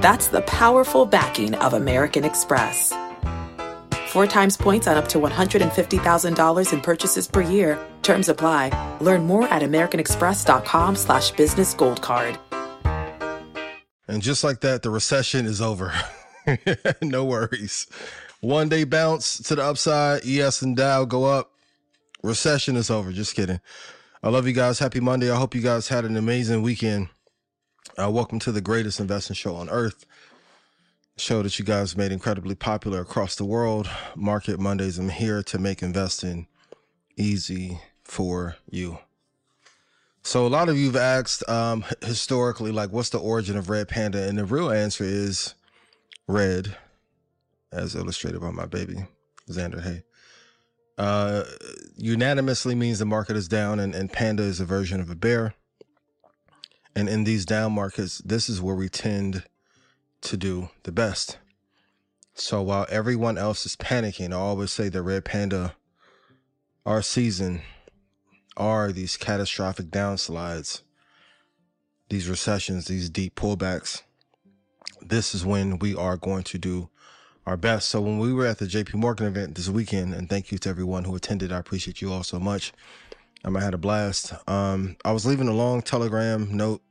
That's the powerful backing of American Express. Four times points on up to $150,000 in purchases per year. Terms apply. Learn more at americanexpress.com slash business gold card. And just like that, the recession is over. no worries. One day bounce to the upside, ES and Dow go up. Recession is over. Just kidding. I love you guys. Happy Monday. I hope you guys had an amazing weekend. Uh, welcome to the greatest investing show on earth. Show that you guys made incredibly popular across the world. Market Mondays. I'm here to make investing easy for you. So a lot of you've asked um, historically, like, what's the origin of Red Panda? And the real answer is red, as illustrated by my baby Xander Hay. Uh, unanimously means the market is down, and, and panda is a version of a bear. And in these down markets, this is where we tend to do the best. So while everyone else is panicking, I always say the red panda, our season are these catastrophic downslides, these recessions, these deep pullbacks. This is when we are going to do our best. So when we were at the JP Morgan event this weekend, and thank you to everyone who attended, I appreciate you all so much. Um, I had a blast. Um, I was leaving a long telegram note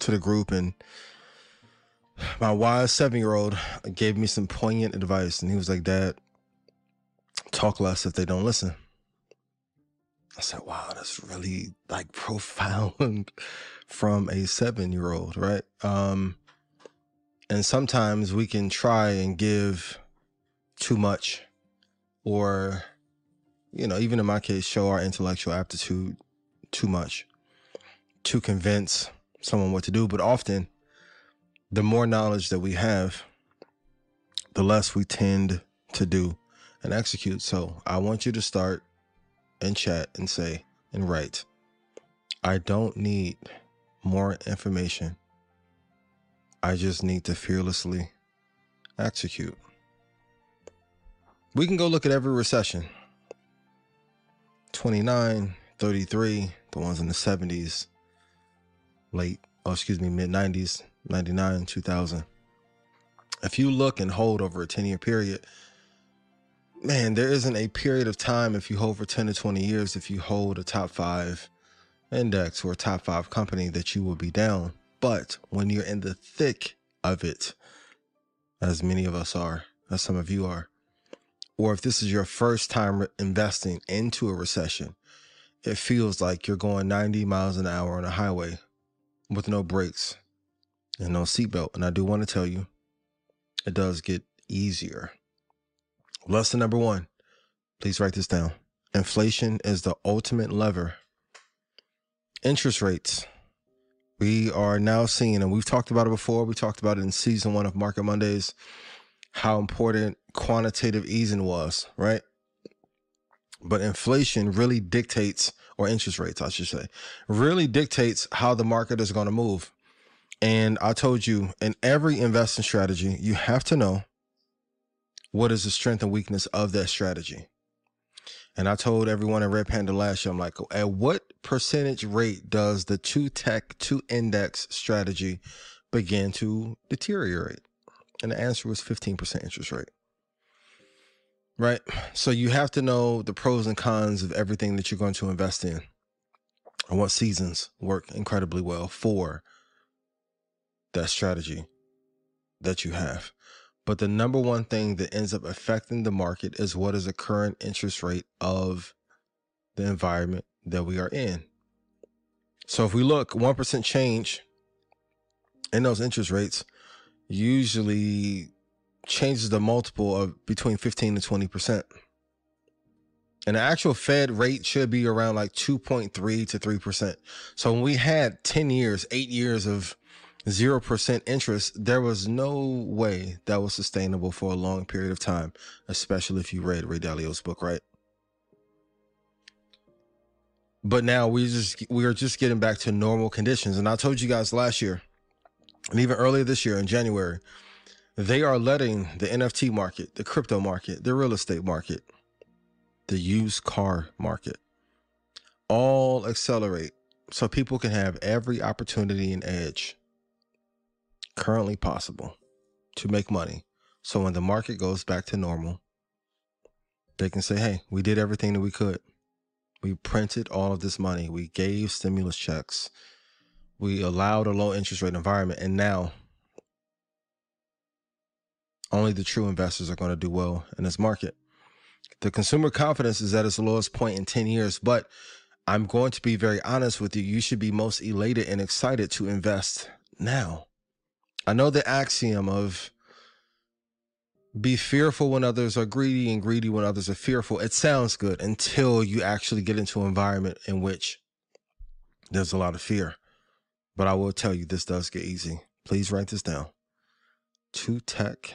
to the group, and my wise seven year old gave me some poignant advice, and he was like, "Dad, talk less if they don't listen." I said, wow, that's really like profound from a seven year old, right? Um, and sometimes we can try and give too much, or, you know, even in my case, show our intellectual aptitude too much to convince someone what to do. But often, the more knowledge that we have, the less we tend to do and execute. So I want you to start and chat and say and write, I don't need more information. I just need to fearlessly execute. We can go look at every recession 29, 33, the ones in the 70s, late, oh, excuse me, mid 90s, 99, 2000. If you look and hold over a 10 year period, man, there isn't a period of time if you hold for 10 to 20 years, if you hold a top five index or a top five company, that you will be down. But when you're in the thick of it, as many of us are, as some of you are, or if this is your first time investing into a recession, it feels like you're going 90 miles an hour on a highway with no brakes and no seatbelt. And I do want to tell you, it does get easier. Lesson number one, please write this down. Inflation is the ultimate lever. Interest rates. We are now seeing, and we've talked about it before, we talked about it in season one of Market Mondays, how important quantitative easing was, right? But inflation really dictates, or interest rates, I should say, really dictates how the market is going to move. And I told you in every investing strategy, you have to know what is the strength and weakness of that strategy. And I told everyone in Red Panda last year, I'm like, at what percentage rate does the two tech, two index strategy begin to deteriorate? And the answer was 15% interest rate. Right. So you have to know the pros and cons of everything that you're going to invest in and what seasons work incredibly well for that strategy that you have. But the number one thing that ends up affecting the market is what is the current interest rate of the environment that we are in. So if we look, 1% change in those interest rates usually changes the multiple of between 15 to 20%. And the actual Fed rate should be around like 2.3 to 3%. So when we had 10 years, eight years of 0% interest, there was no way that was sustainable for a long period of time, especially if you read Ray Dalio's book, right? But now we just we are just getting back to normal conditions. And I told you guys last year, and even earlier this year in January, they are letting the NFT market, the crypto market, the real estate market, the used car market all accelerate so people can have every opportunity and edge currently possible to make money. So when the market goes back to normal, they can say, hey, we did everything that we could. We printed all of this money. We gave stimulus checks. We allowed a low interest rate environment. And now only the true investors are going to do well in this market. The consumer confidence is at its lowest point in 10 years, but I'm going to be very honest with you. You should be most elated and excited to invest now. I know the axiom of be fearful when others are greedy and greedy when others are fearful. It sounds good until you actually get into an environment in which there's a lot of fear. But I will tell you, this does get easy. Please write this down. Two tech,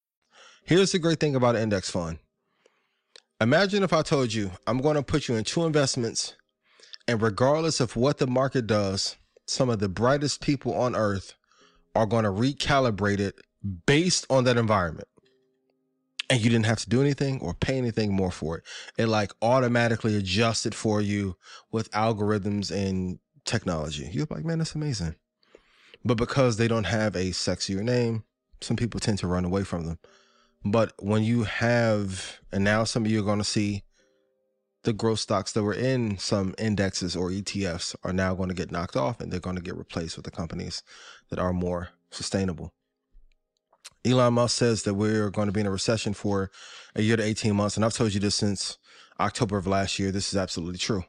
Here's the great thing about an index fund. Imagine if I told you I'm going to put you in two investments, and regardless of what the market does, some of the brightest people on earth are going to recalibrate it based on that environment. And you didn't have to do anything or pay anything more for it. It like automatically adjusted for you with algorithms and technology. You're like, man, that's amazing. But because they don't have a sexier name, some people tend to run away from them. But when you have, and now some of you are going to see the growth stocks that were in some indexes or ETFs are now going to get knocked off and they're going to get replaced with the companies that are more sustainable. Elon Musk says that we're going to be in a recession for a year to 18 months. And I've told you this since October of last year. This is absolutely true.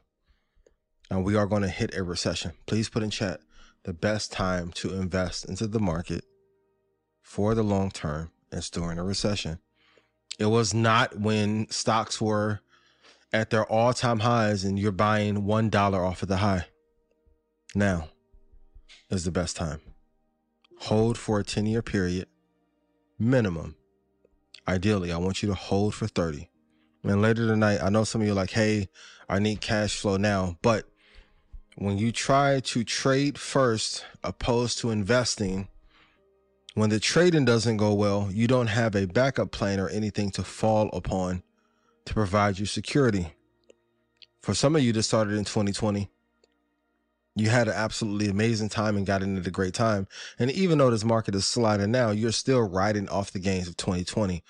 And we are going to hit a recession. Please put in chat the best time to invest into the market for the long term is during a recession. It was not when stocks were at their all time highs and you're buying $1 off of the high. Now is the best time. Hold for a 10 year period minimum. Ideally, I want you to hold for 30. And later tonight, I know some of you are like, hey, I need cash flow now. But when you try to trade first opposed to investing, when the trading doesn't go well, you don't have a backup plan or anything to fall upon to provide you security. For some of you that started in 2020, you had an absolutely amazing time and got into a great time. And even though this market is sliding now, you're still riding off the gains of 2020,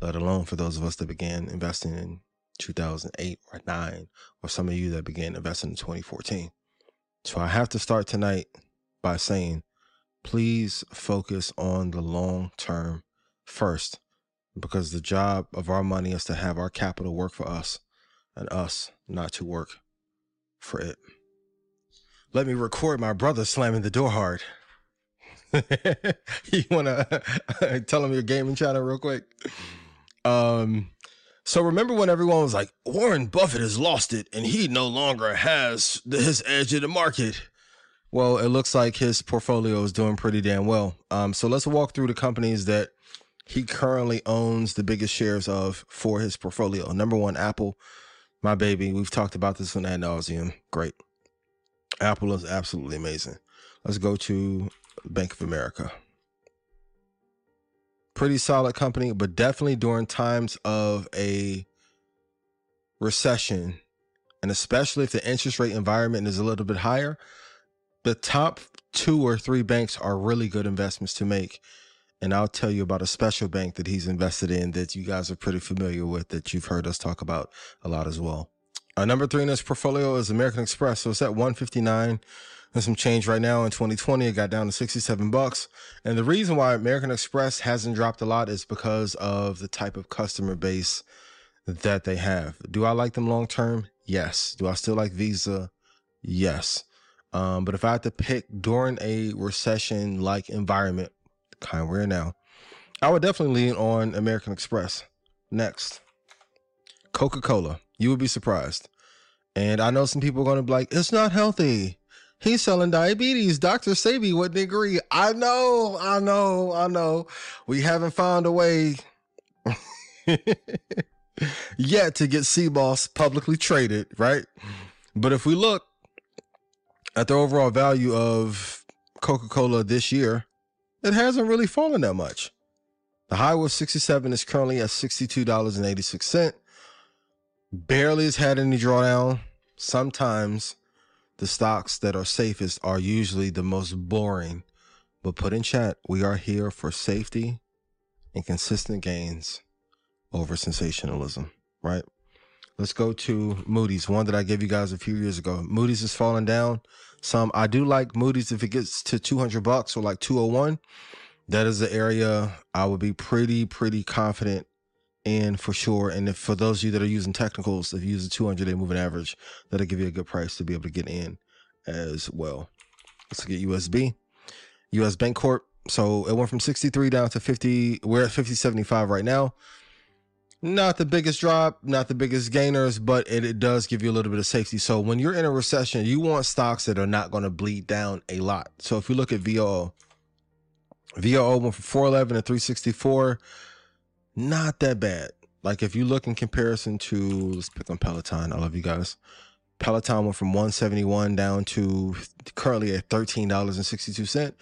let alone for those of us that began investing in 2008 or 9, or some of you that began investing in 2014. So I have to start tonight by saying, please focus on the long term first, because the job of our money is to have our capital work for us and us not to work for it let me record my brother slamming the door hard. you want to tell him your gaming channel real quick? Um, so remember when everyone was like, Warren Buffett has lost it and he no longer has his edge in the market. Well, it looks like his portfolio is doing pretty damn well. Um, so let's walk through the companies that he currently owns the biggest shares of for his portfolio. Number one, Apple, my baby. We've talked about this one ad nauseum. Great. Apple is absolutely amazing. Let's go to Bank of America. Pretty solid company, but definitely during times of a recession, and especially if the interest rate environment is a little bit higher, the top two or three banks are really good investments to make. And I'll tell you about a special bank that he's invested in that you guys are pretty familiar with that you've heard us talk about a lot as well. Uh, number three in this portfolio is American Express. So it's at 159 and some change right now. In 2020, it got down to 67 bucks. And the reason why American Express hasn't dropped a lot is because of the type of customer base that they have. Do I like them long term? Yes. Do I still like Visa? Yes. Um, but if I had to pick during a recession like environment, kind of we're now, I would definitely lean on American Express. Next, Coca Cola. You would be surprised. And I know some people are going to be like, it's not healthy. He's selling diabetes. Dr. Sebi wouldn't agree. I know, I know, I know. We haven't found a way yet to get CBOS publicly traded, right? But if we look at the overall value of Coca Cola this year, it hasn't really fallen that much. The high was 67, is currently at $62.86 barely has had any drawdown. Sometimes the stocks that are safest are usually the most boring. But put in chat, we are here for safety and consistent gains over sensationalism, right? Let's go to Moody's, one that I gave you guys a few years ago. Moody's is falling down. Some I do like Moody's if it gets to 200 bucks or like 201. That is the area I would be pretty, pretty confident in for sure. And if for those of you that are using technicals, if you use a 200 day moving average, that'll give you a good price to be able to get in as well. Let's get USB, US Bancorp. So it went from 63 down to 50. We're at 50.75 right now. Not the biggest drop, not the biggest gainers, but it, it does give you a little bit of safety. So when you're in a recession, you want stocks that are not going to bleed down a lot. So if you look at VOO, VOO went from 411 to 364 not that bad. Like if you look in comparison to let's pick on Peloton. I love you guys. Peloton went from 171 down to currently at $13.62.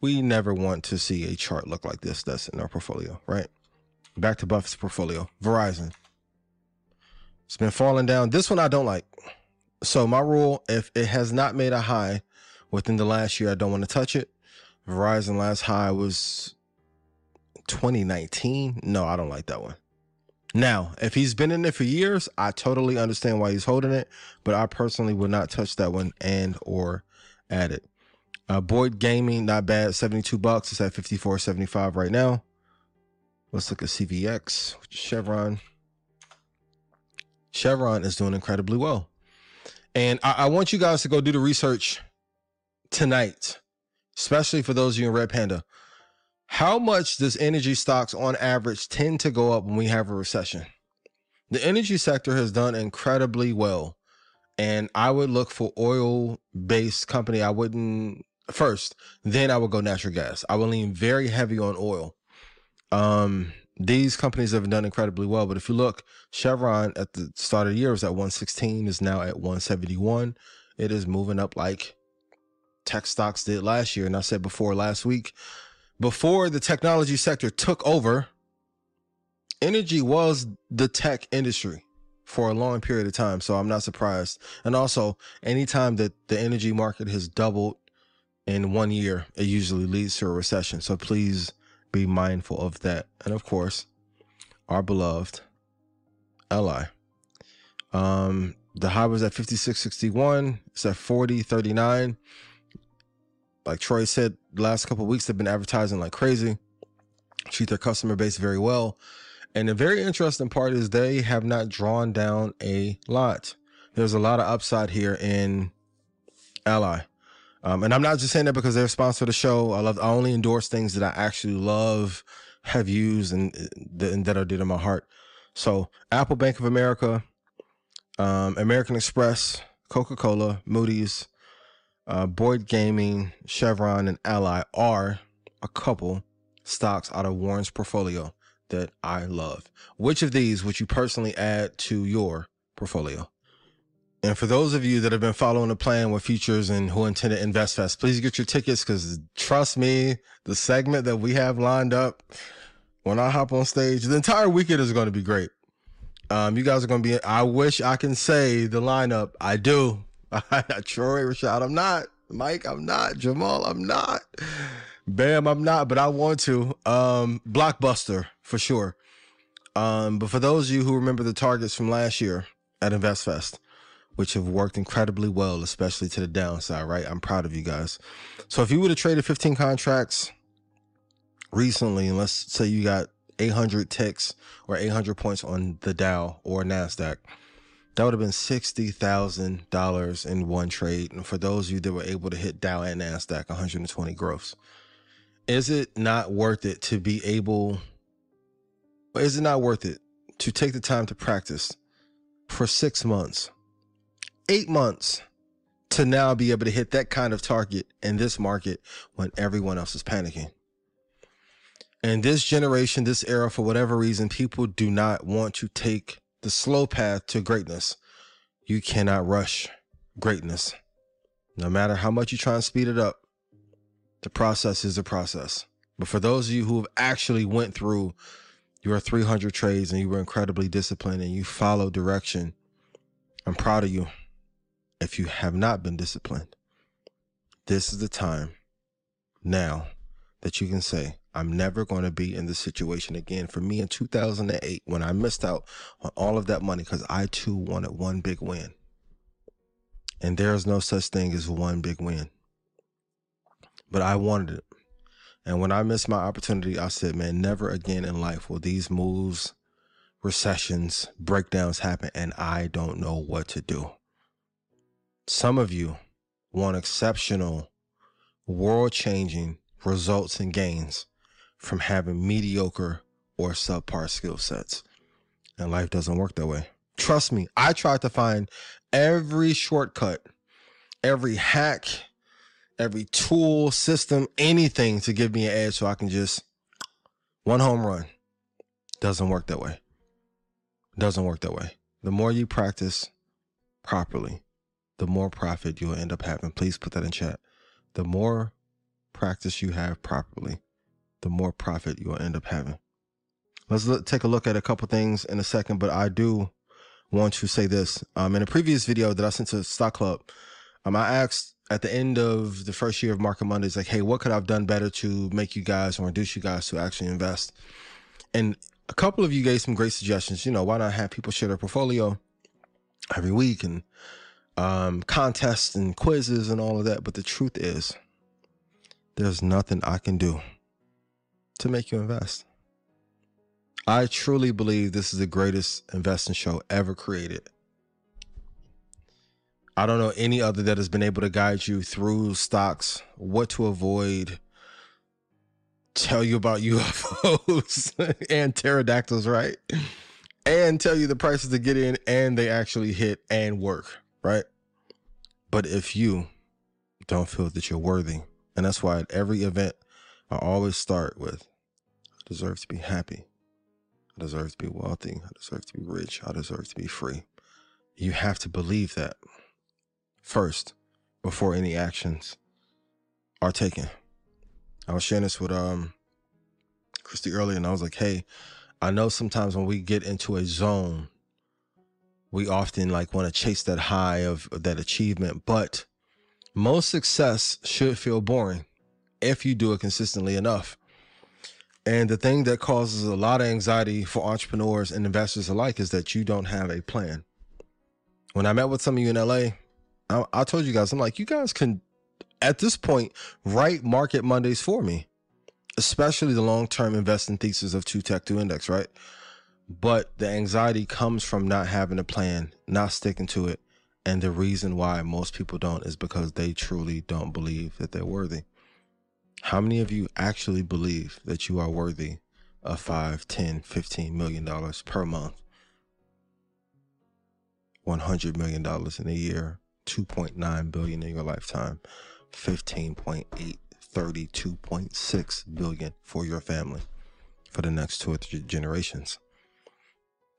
We never want to see a chart look like this that's in our portfolio, right? Back to Buffett's portfolio. Verizon. It's been falling down. This one I don't like. So my rule, if it has not made a high within the last year, I don't want to touch it. Verizon last high was 2019. No, I don't like that one. Now, if he's been in it for years, I totally understand why he's holding it, but I personally would not touch that one and or add it. Uh, Boyd Gaming, not bad, 72 bucks. It's at 54.75 right now. Let's look at CVX, Chevron. Chevron is doing incredibly well. And I, I, want you guys to go do the research tonight, especially for those of you in Red Panda. How much does energy stocks on average tend to go up when we have a recession? The energy sector has done incredibly well. And I would look for oil based company. I wouldn't first, then I would go natural gas. I would lean very heavy on oil. Um, these companies have done incredibly well. But if you look, Chevron at the start of the year was at 116, is now at 171. It is moving up like tech stocks did last year. And I said before last week, before the technology sector took over, energy was the tech industry for a long period of time. So I'm not surprised. And also, anytime that the energy market has doubled in one year, it usually leads to a recession. So please be mindful of that. And of course, our beloved Ally. Um, the high was at 56.61. It's at 40.39. Like Troy said, last couple weeks they've been advertising like crazy. Treat their customer base very well. And the very interesting part is they have not drawn down a lot. There's a lot of upside here in Ally. Um, and I'm not just saying that because they're sponsor of the show. I love, I only endorse things that I actually love, have used, and, and that are dear to my heart. So Apple Bank of America, um, American Express, Coca Cola, Moody's, uh, Boyd Gaming, Chevron, and Ally are a couple stocks out of Warren's portfolio that I love. Which of these would you personally add to your portfolio? And for those of you that have been following the plan with futures and who intend to invest fast, please get your tickets because trust me, the segment that we have lined up when I hop on stage, the entire weekend is going to be great. Um, you guys are going to be, I wish I can say the lineup. I do. Troy, Rashad, I'm not. Mike, I'm not. Jamal, I'm not. Bam, I'm not, but I want to. Um, Blockbuster for sure. Um, but for those of you who remember the targets from last year at InvestFest, which have worked incredibly well, especially to the downside, right? I'm proud of you guys. So if you would have traded 15 contracts recently, and let's say you got 800 ticks or 800 points on the Dow or NASDAQ, that would have been $60,000 in one trade. And for those of you that were able to hit Dow and NASDAQ, 120 growths, Is it not worth it to be able, is it not worth it to take the time to practice for six months? Eight months to now be able to hit that kind of target in this market when everyone else is panicking. In this generation, this era, for whatever reason, people do not want to take the slow path to greatness. You cannot rush greatness. No matter how much you try and speed it up, the process is the process. But for those of you who have actually went through your 300 trades and you were incredibly disciplined and you followed direction, I'm proud of you if you have not been disciplined, this is the time now that you can say, I'm never going to be in this situation again. For me in 2008, when I missed out on all of that money because I too wanted one big win. And there is no such thing as one big win. But I wanted it. And when I missed my opportunity, I said, man, never again in life will these moves, recessions, breakdowns happen, and I don't know what to do. Some of you want exceptional, world changing results and gains from having mediocre or subpar skill sets. And life doesn't work that way. Trust me, I tried to find every shortcut, every hack, every tool, system, anything to give me an edge so I can just one home run. Doesn't work that way. Doesn't work that way. The more you practice properly, the more profit you'll end up having. Please put that in chat. The more practice you have properly, the more profit you'll end up having. Let's look, take a look at a couple things in a second, but I do want to say this. Um, in a previous video that I sent to Stock Club, um, I asked at the end of the first year of Market Mondays, like, hey, what could I have done better to make you guys or induce you guys to actually invest? And a couple of you gave some great suggestions. You know, why not have people share their portfolio every week and um, contests and quizzes and all of that. But the truth is, there's nothing I can do to make you invest. I truly believe this is the greatest investing show ever created. I don't know any other that has been able to guide you through stocks, what to avoid, tell you about UFOs and pterodactyls, right? And tell you the prices to get in and they actually hit and work, right? But if you don't feel that you're worthy, and that's why at every event, I always start with I deserve to be happy. I deserve to be wealthy. I deserve to be rich. I deserve to be free. You have to believe that first before any actions are taken. I was sharing this with um Christy earlier, and I was like, hey, I know sometimes when we get into a zone, we often like want to chase that high of, of that achievement, but most success should feel boring if you do it consistently enough. And the thing that causes a lot of anxiety for entrepreneurs and investors alike is that you don't have a plan. When I met with some of you in LA, I, I told you guys, I'm like, you guys can, at this point, write Market Mondays for me, especially the long term investing thesis of 2 Tech 2 Index, right? But the anxiety comes from not having a plan, not sticking to it. And the reason why most people don't is because they truly don't believe that they're worthy. How many of you actually believe that you are worthy of 5, 10, 15 million dollars per month? 100 million dollars in a year, 2.9 billion in your lifetime, 15.8, 32.6 billion for your family for the next two or three generations.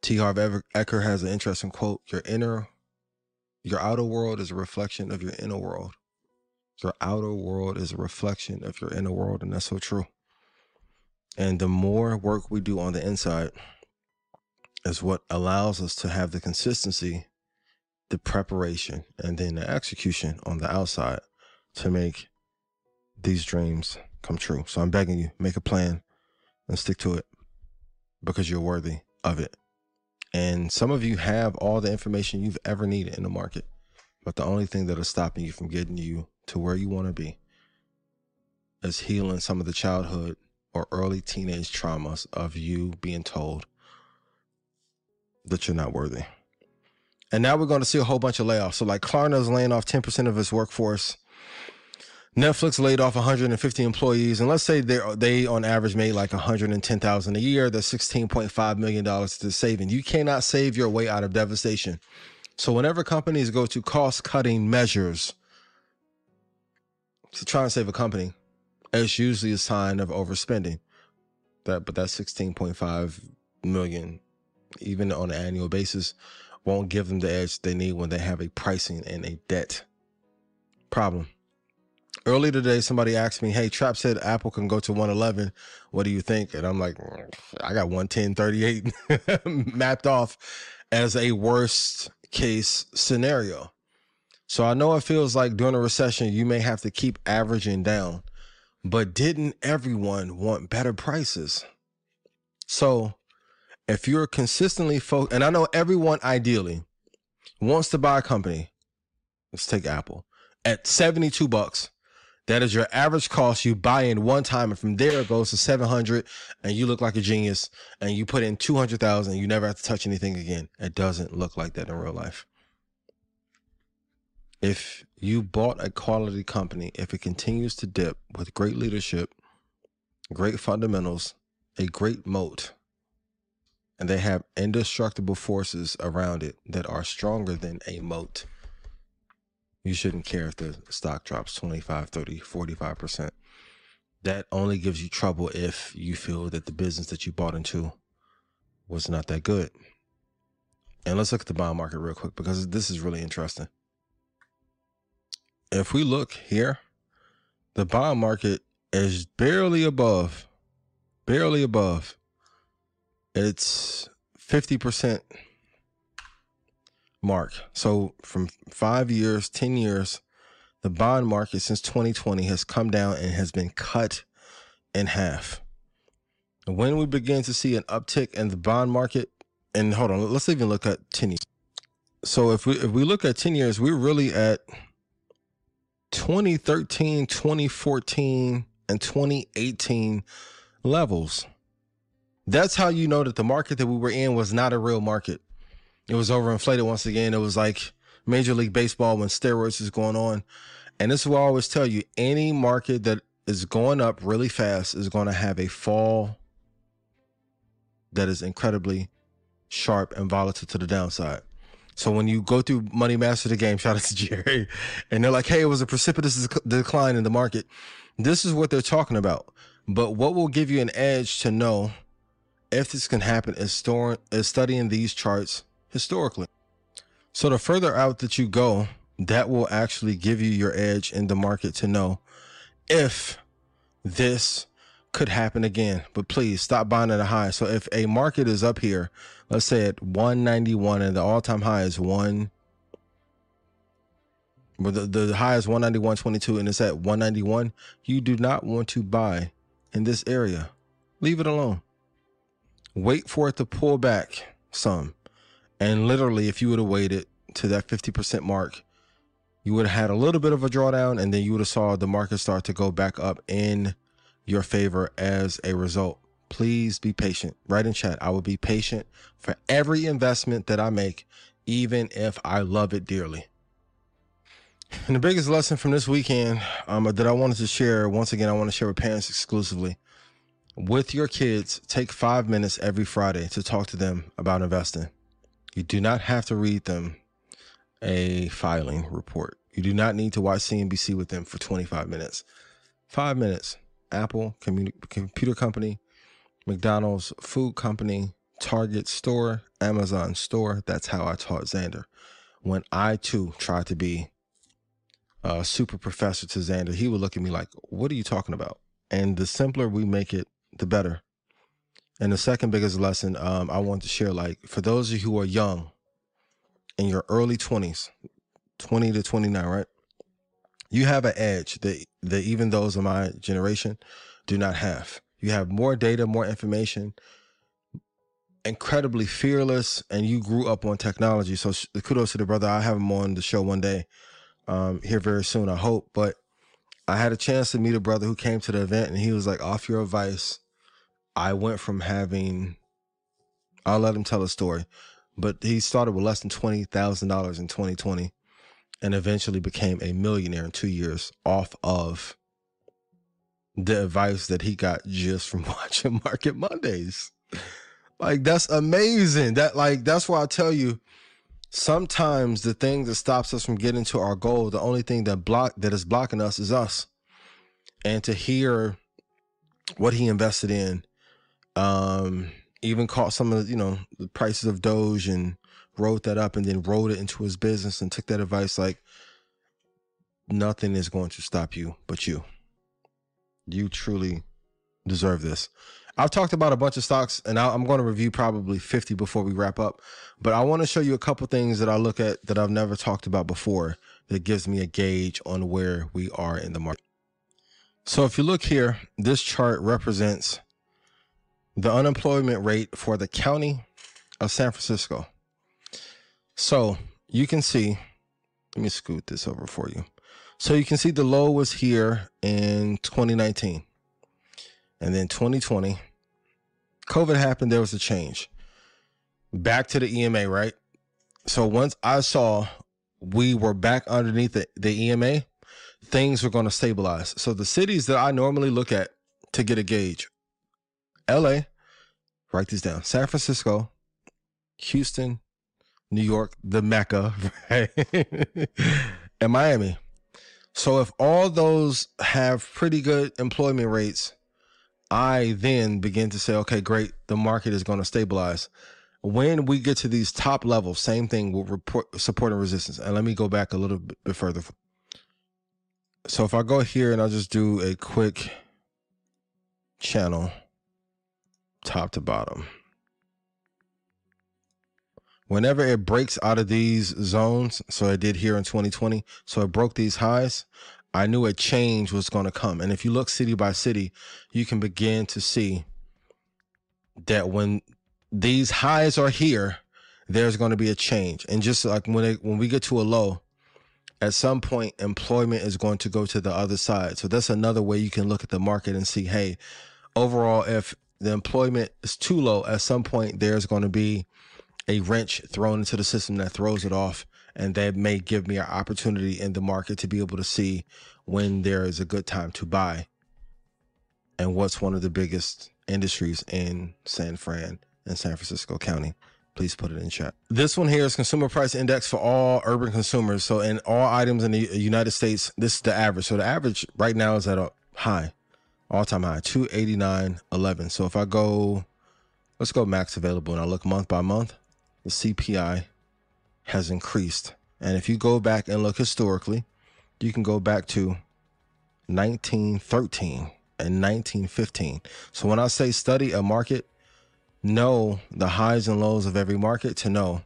T. Harv Eker has an interesting quote Your inner, your outer world is a reflection of your inner world. Your outer world is a reflection of your inner world, and that's so true. And the more work we do on the inside is what allows us to have the consistency, the preparation, and then the execution on the outside to make these dreams come true. So I'm begging you, make a plan and stick to it because you're worthy of it. And some of you have all the information you've ever needed in the market, but the only thing that is stopping you from getting you to where you want to be is healing some of the childhood or early teenage traumas of you being told that you're not worthy. And now we're going to see a whole bunch of layoffs. So, like Klarna is laying off 10% of its workforce. Netflix laid off 150 employees, and let's say they they on average made like 110,000 a year. That's 16.5 million dollars to saving. You cannot save your way out of devastation. So whenever companies go to cost cutting measures to try and save a company, it's usually a sign of overspending. That but that 16.5 million, even on an annual basis, won't give them the edge they need when they have a pricing and a debt problem. Early today, somebody asked me, Hey, Trap said Apple can go to 111. What do you think? And I'm like, I got 110, 38 mapped off as a worst case scenario. So I know it feels like during a recession, you may have to keep averaging down, but didn't everyone want better prices? So if you're consistently focused, and I know everyone ideally wants to buy a company, let's take Apple at 72 bucks. That is your average cost. You buy in one time, and from there it goes to 700, and you look like a genius. And you put in 200,000, you never have to touch anything again. It doesn't look like that in real life if you bought a quality company, if it continues to dip with great leadership, great fundamentals, a great moat, and they have indestructible forces around it that are stronger than a moat, you shouldn't care if the stock drops 25, 30, 45%. That only gives you trouble if you feel that the business that you bought into was not that good. And let's look at the bond market real quick because this is really interesting if we look here, the bond market is barely above, barely above. It's 50% mark. So from five years, 10 years, the bond market since 2020 has come down and has been cut in half. When we begin to see an uptick in the bond market, and hold on, let's even look at 10 years. So if we if we look at 10 years, we're really at 2013, 2014, and 2018 levels. That's how you know that the market that we were in was not a real market. It was overinflated once again. It was like Major League Baseball when steroids is going on. And this is what I always tell you any market that is going up really fast is going to have a fall that is incredibly sharp and volatile to the downside. So when you go through Money Master the game, shout out to Jerry, and they're like, hey, it was a precipitous decline in the market. This is what they're talking about. But what will give you an edge to know if this can happen is, storing, is studying these charts historically. So the further out that you go, that will actually give you your edge in the market to know if this could happen again. But please stop buying at a high. So if a market is up here, let's say at 191 and the all-time high is one but the, the high is 191.22 and it's at 191, you do not want to buy in this area. Leave it alone. Wait for it to pull back some. And literally, if you would have waited to that 50% mark, you would have had a little bit of a drawdown and then you would have saw the market start to go back up in your favor as a result. Please be patient. Write in chat. I will be patient for every investment that I make, even if I love it dearly. And the biggest lesson from this weekend um, that I wanted to share, once again, I want to share with parents exclusively. With your kids, take five minutes every Friday to talk to them about investing. You do not have to read them a filing report. You do not need to watch CNBC with them for 25 minutes. Five minutes. Apple Computer Company, McDonald's Food Company, Target Store, Amazon Store. That's how I taught Xander. When I too tried to be a super professor to Xander, he would look at me like, What are you talking about? And the simpler we make it, the better. And the second biggest lesson um, I want to share, like for those of you who are young, in your early 20s, 20 to 29, right? You have an edge that, that even those of my generation do not have. You have more data, more information, incredibly fearless, and you grew up on technology. So kudos to the brother. I have him on the show one day um, here very soon, I hope. But I had a chance to meet a brother who came to the event and he was like, off your advice, I went from having, I'll let him tell a story, but he started with less than $20,000 in 2020 and eventually became a millionaire in two years off of the advice that he got just from watching Market Mondays. Like that's amazing. That like that's why I tell you sometimes the thing that stops us from getting to our goal, the only thing that block that is blocking us is us. And to hear what he invested in, um, even caught some of you know, the prices of Doge and wrote that up and then wrote it into his business and took that advice like nothing is going to stop you but you. You truly deserve this. I've talked about a bunch of stocks and I'm going to review probably 50 before we wrap up, but I want to show you a couple things that I look at that I've never talked about before that gives me a gauge on where we are in the market. So if you look here, this chart represents the unemployment rate for the county of San Francisco. So you can see, let me scoot this over for you. So you can see the low was here in 2019. And then 2020, COVID happened, there was a change. Back to the EMA, right? So once I saw we were back underneath the, the EMA, things were going to stabilize. So the cities that I normally look at to get a gauge LA, write these down San Francisco, Houston, New York, the Mecca, right? and Miami. So if all those have pretty good employment rates, I then begin to say, okay, great, the market is going to stabilize. When we get to these top levels, same thing with report, support and resistance. And let me go back a little bit further. So if I go here and I'll just do a quick channel top to bottom. Whenever it breaks out of these zones, so I did here in 2020, so it broke these highs, I knew a change was going to come. And if you look city by city, you can begin to see that when these highs are here, there's going to be a change. And just like when it, when we get to a low, at some point employment is going to go to the other side. So that's another way you can look at the market and see, hey, overall, if the employment is too low, at some point there's going to be a wrench thrown into the system that throws it off. And that may give me an opportunity in the market to be able to see when there is a good time to buy and what's one of the biggest industries in San Fran and San Francisco County. Please put it in chat. This one here is consumer price index for all urban consumers. So in all items in the United States, this is the average. So the average right now is at a high, all time high, 289.11. So if I go, let's go max available and I look month by month, the CPI has increased. And if you go back and look historically, you can go back to 1913 and 1915. So when I say study a market, know the highs and lows of every market to know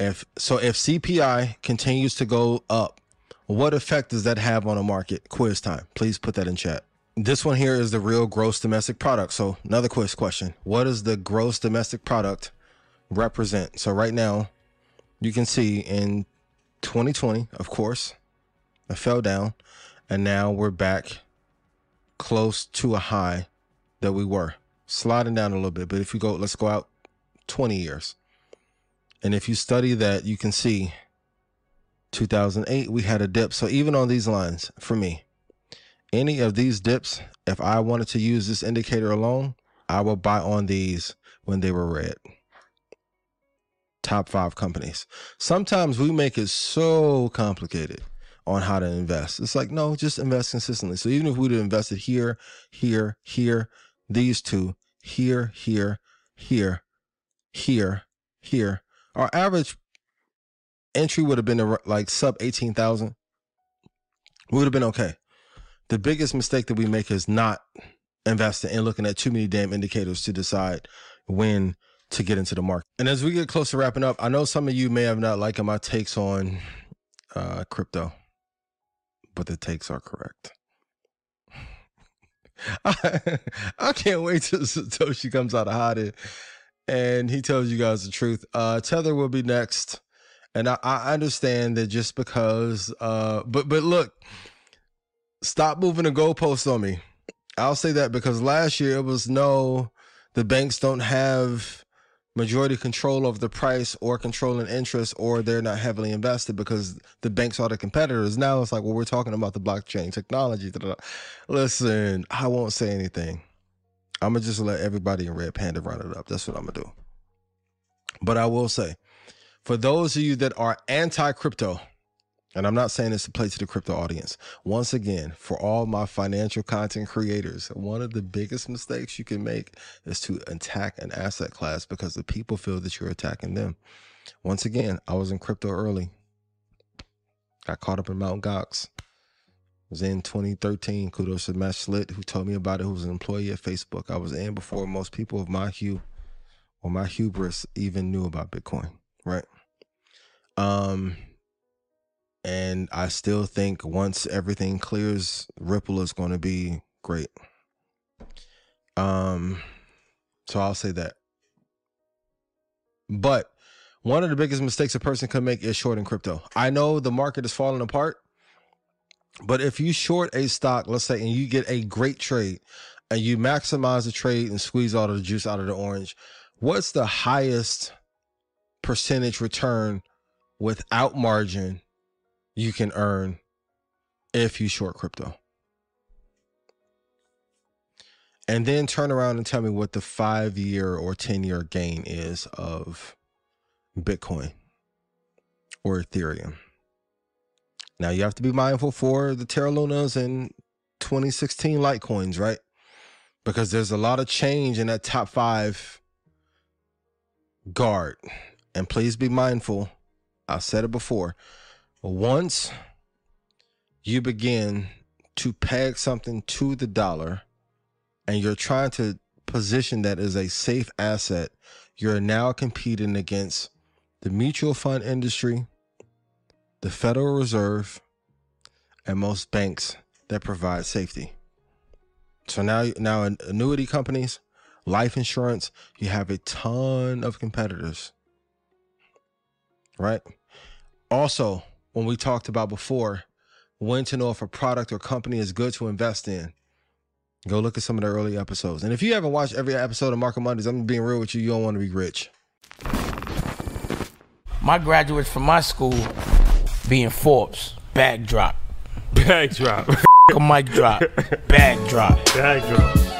if so if CPI continues to go up, what effect does that have on a market? Quiz time. Please put that in chat. This one here is the real gross domestic product. So another quiz question. What does the gross domestic product represent? So right now, you can see in 2020, of course, it fell down, and now we're back close to a high that we were sliding down a little bit. But if you go, let's go out 20 years. And if you study that, you can see 2008, we had a dip. So even on these lines, for me, any of these dips, if I wanted to use this indicator alone, I would buy on these when they were red. Top five companies. Sometimes we make it so complicated on how to invest. It's like, no, just invest consistently. So even if we'd have invested here, here, here, these two, here, here, here, here, here. Our average entry would have been like sub 18,000. We would have been okay. The biggest mistake that we make is not investing and looking at too many damn indicators to decide when to get into the market. And as we get close to wrapping up, I know some of you may have not liked my takes on uh, crypto, but the takes are correct. I, I can't wait till Satoshi comes out of hiding and he tells you guys the truth. Uh, Tether will be next. And I, I understand that just because, uh, but but look, stop moving the goalposts on me. I'll say that because last year it was no, the banks don't have majority control of the price or controlling interest or they're not heavily invested because the banks are the competitors. Now it's like, well, we're talking about the blockchain technology. Listen, I won't say anything. I'm to just let everybody in Red Panda run it up. That's what I'm to do. But I will say, for those of you that are anti crypto, and I'm not saying this to play to the crypto audience. Once again, for all my financial content creators, one of the biggest mistakes you can make is to attack an asset class because the people feel that you're attacking them. Once again, I was in crypto early. Got caught up in Mount Gox. Was in 2013. Kudos to Matt Slit, who told me about it, who was an employee at Facebook. I was in before most people of my hue or my hubris even knew about Bitcoin, right? Um, and I still think once everything clears, Ripple is going to be great. Um, so I'll say that. But one of the biggest mistakes a person can make is shorting crypto. I know the market is falling apart, but if you short a stock, let's say, and you get a great trade and you maximize the trade and squeeze all of the juice out of the orange, what's the highest percentage return without margin you can earn if you short crypto. And then turn around and tell me what the five year or 10 year gain is of Bitcoin or Ethereum. Now you have to be mindful for the Terra Lunas and 2016 Litecoins, right? Because there's a lot of change in that top five guard. And please be mindful. I've said it before once you begin to peg something to the dollar and you're trying to position that as a safe asset, you're now competing against the mutual fund industry, the Federal Reserve, and most banks that provide safety. So now, now annuity companies, life insurance, you have a ton of competitors, right? Also, when we talked about before when to know if a product or company is good to invest in. Go look at some of the early episodes. And if you haven't watched every episode of Market Mondays, I'm being real with you. You don't want to be rich. My graduates from my school being Forbes, bag drop. Bag drop. a mic drop, bag drop. Bag drop.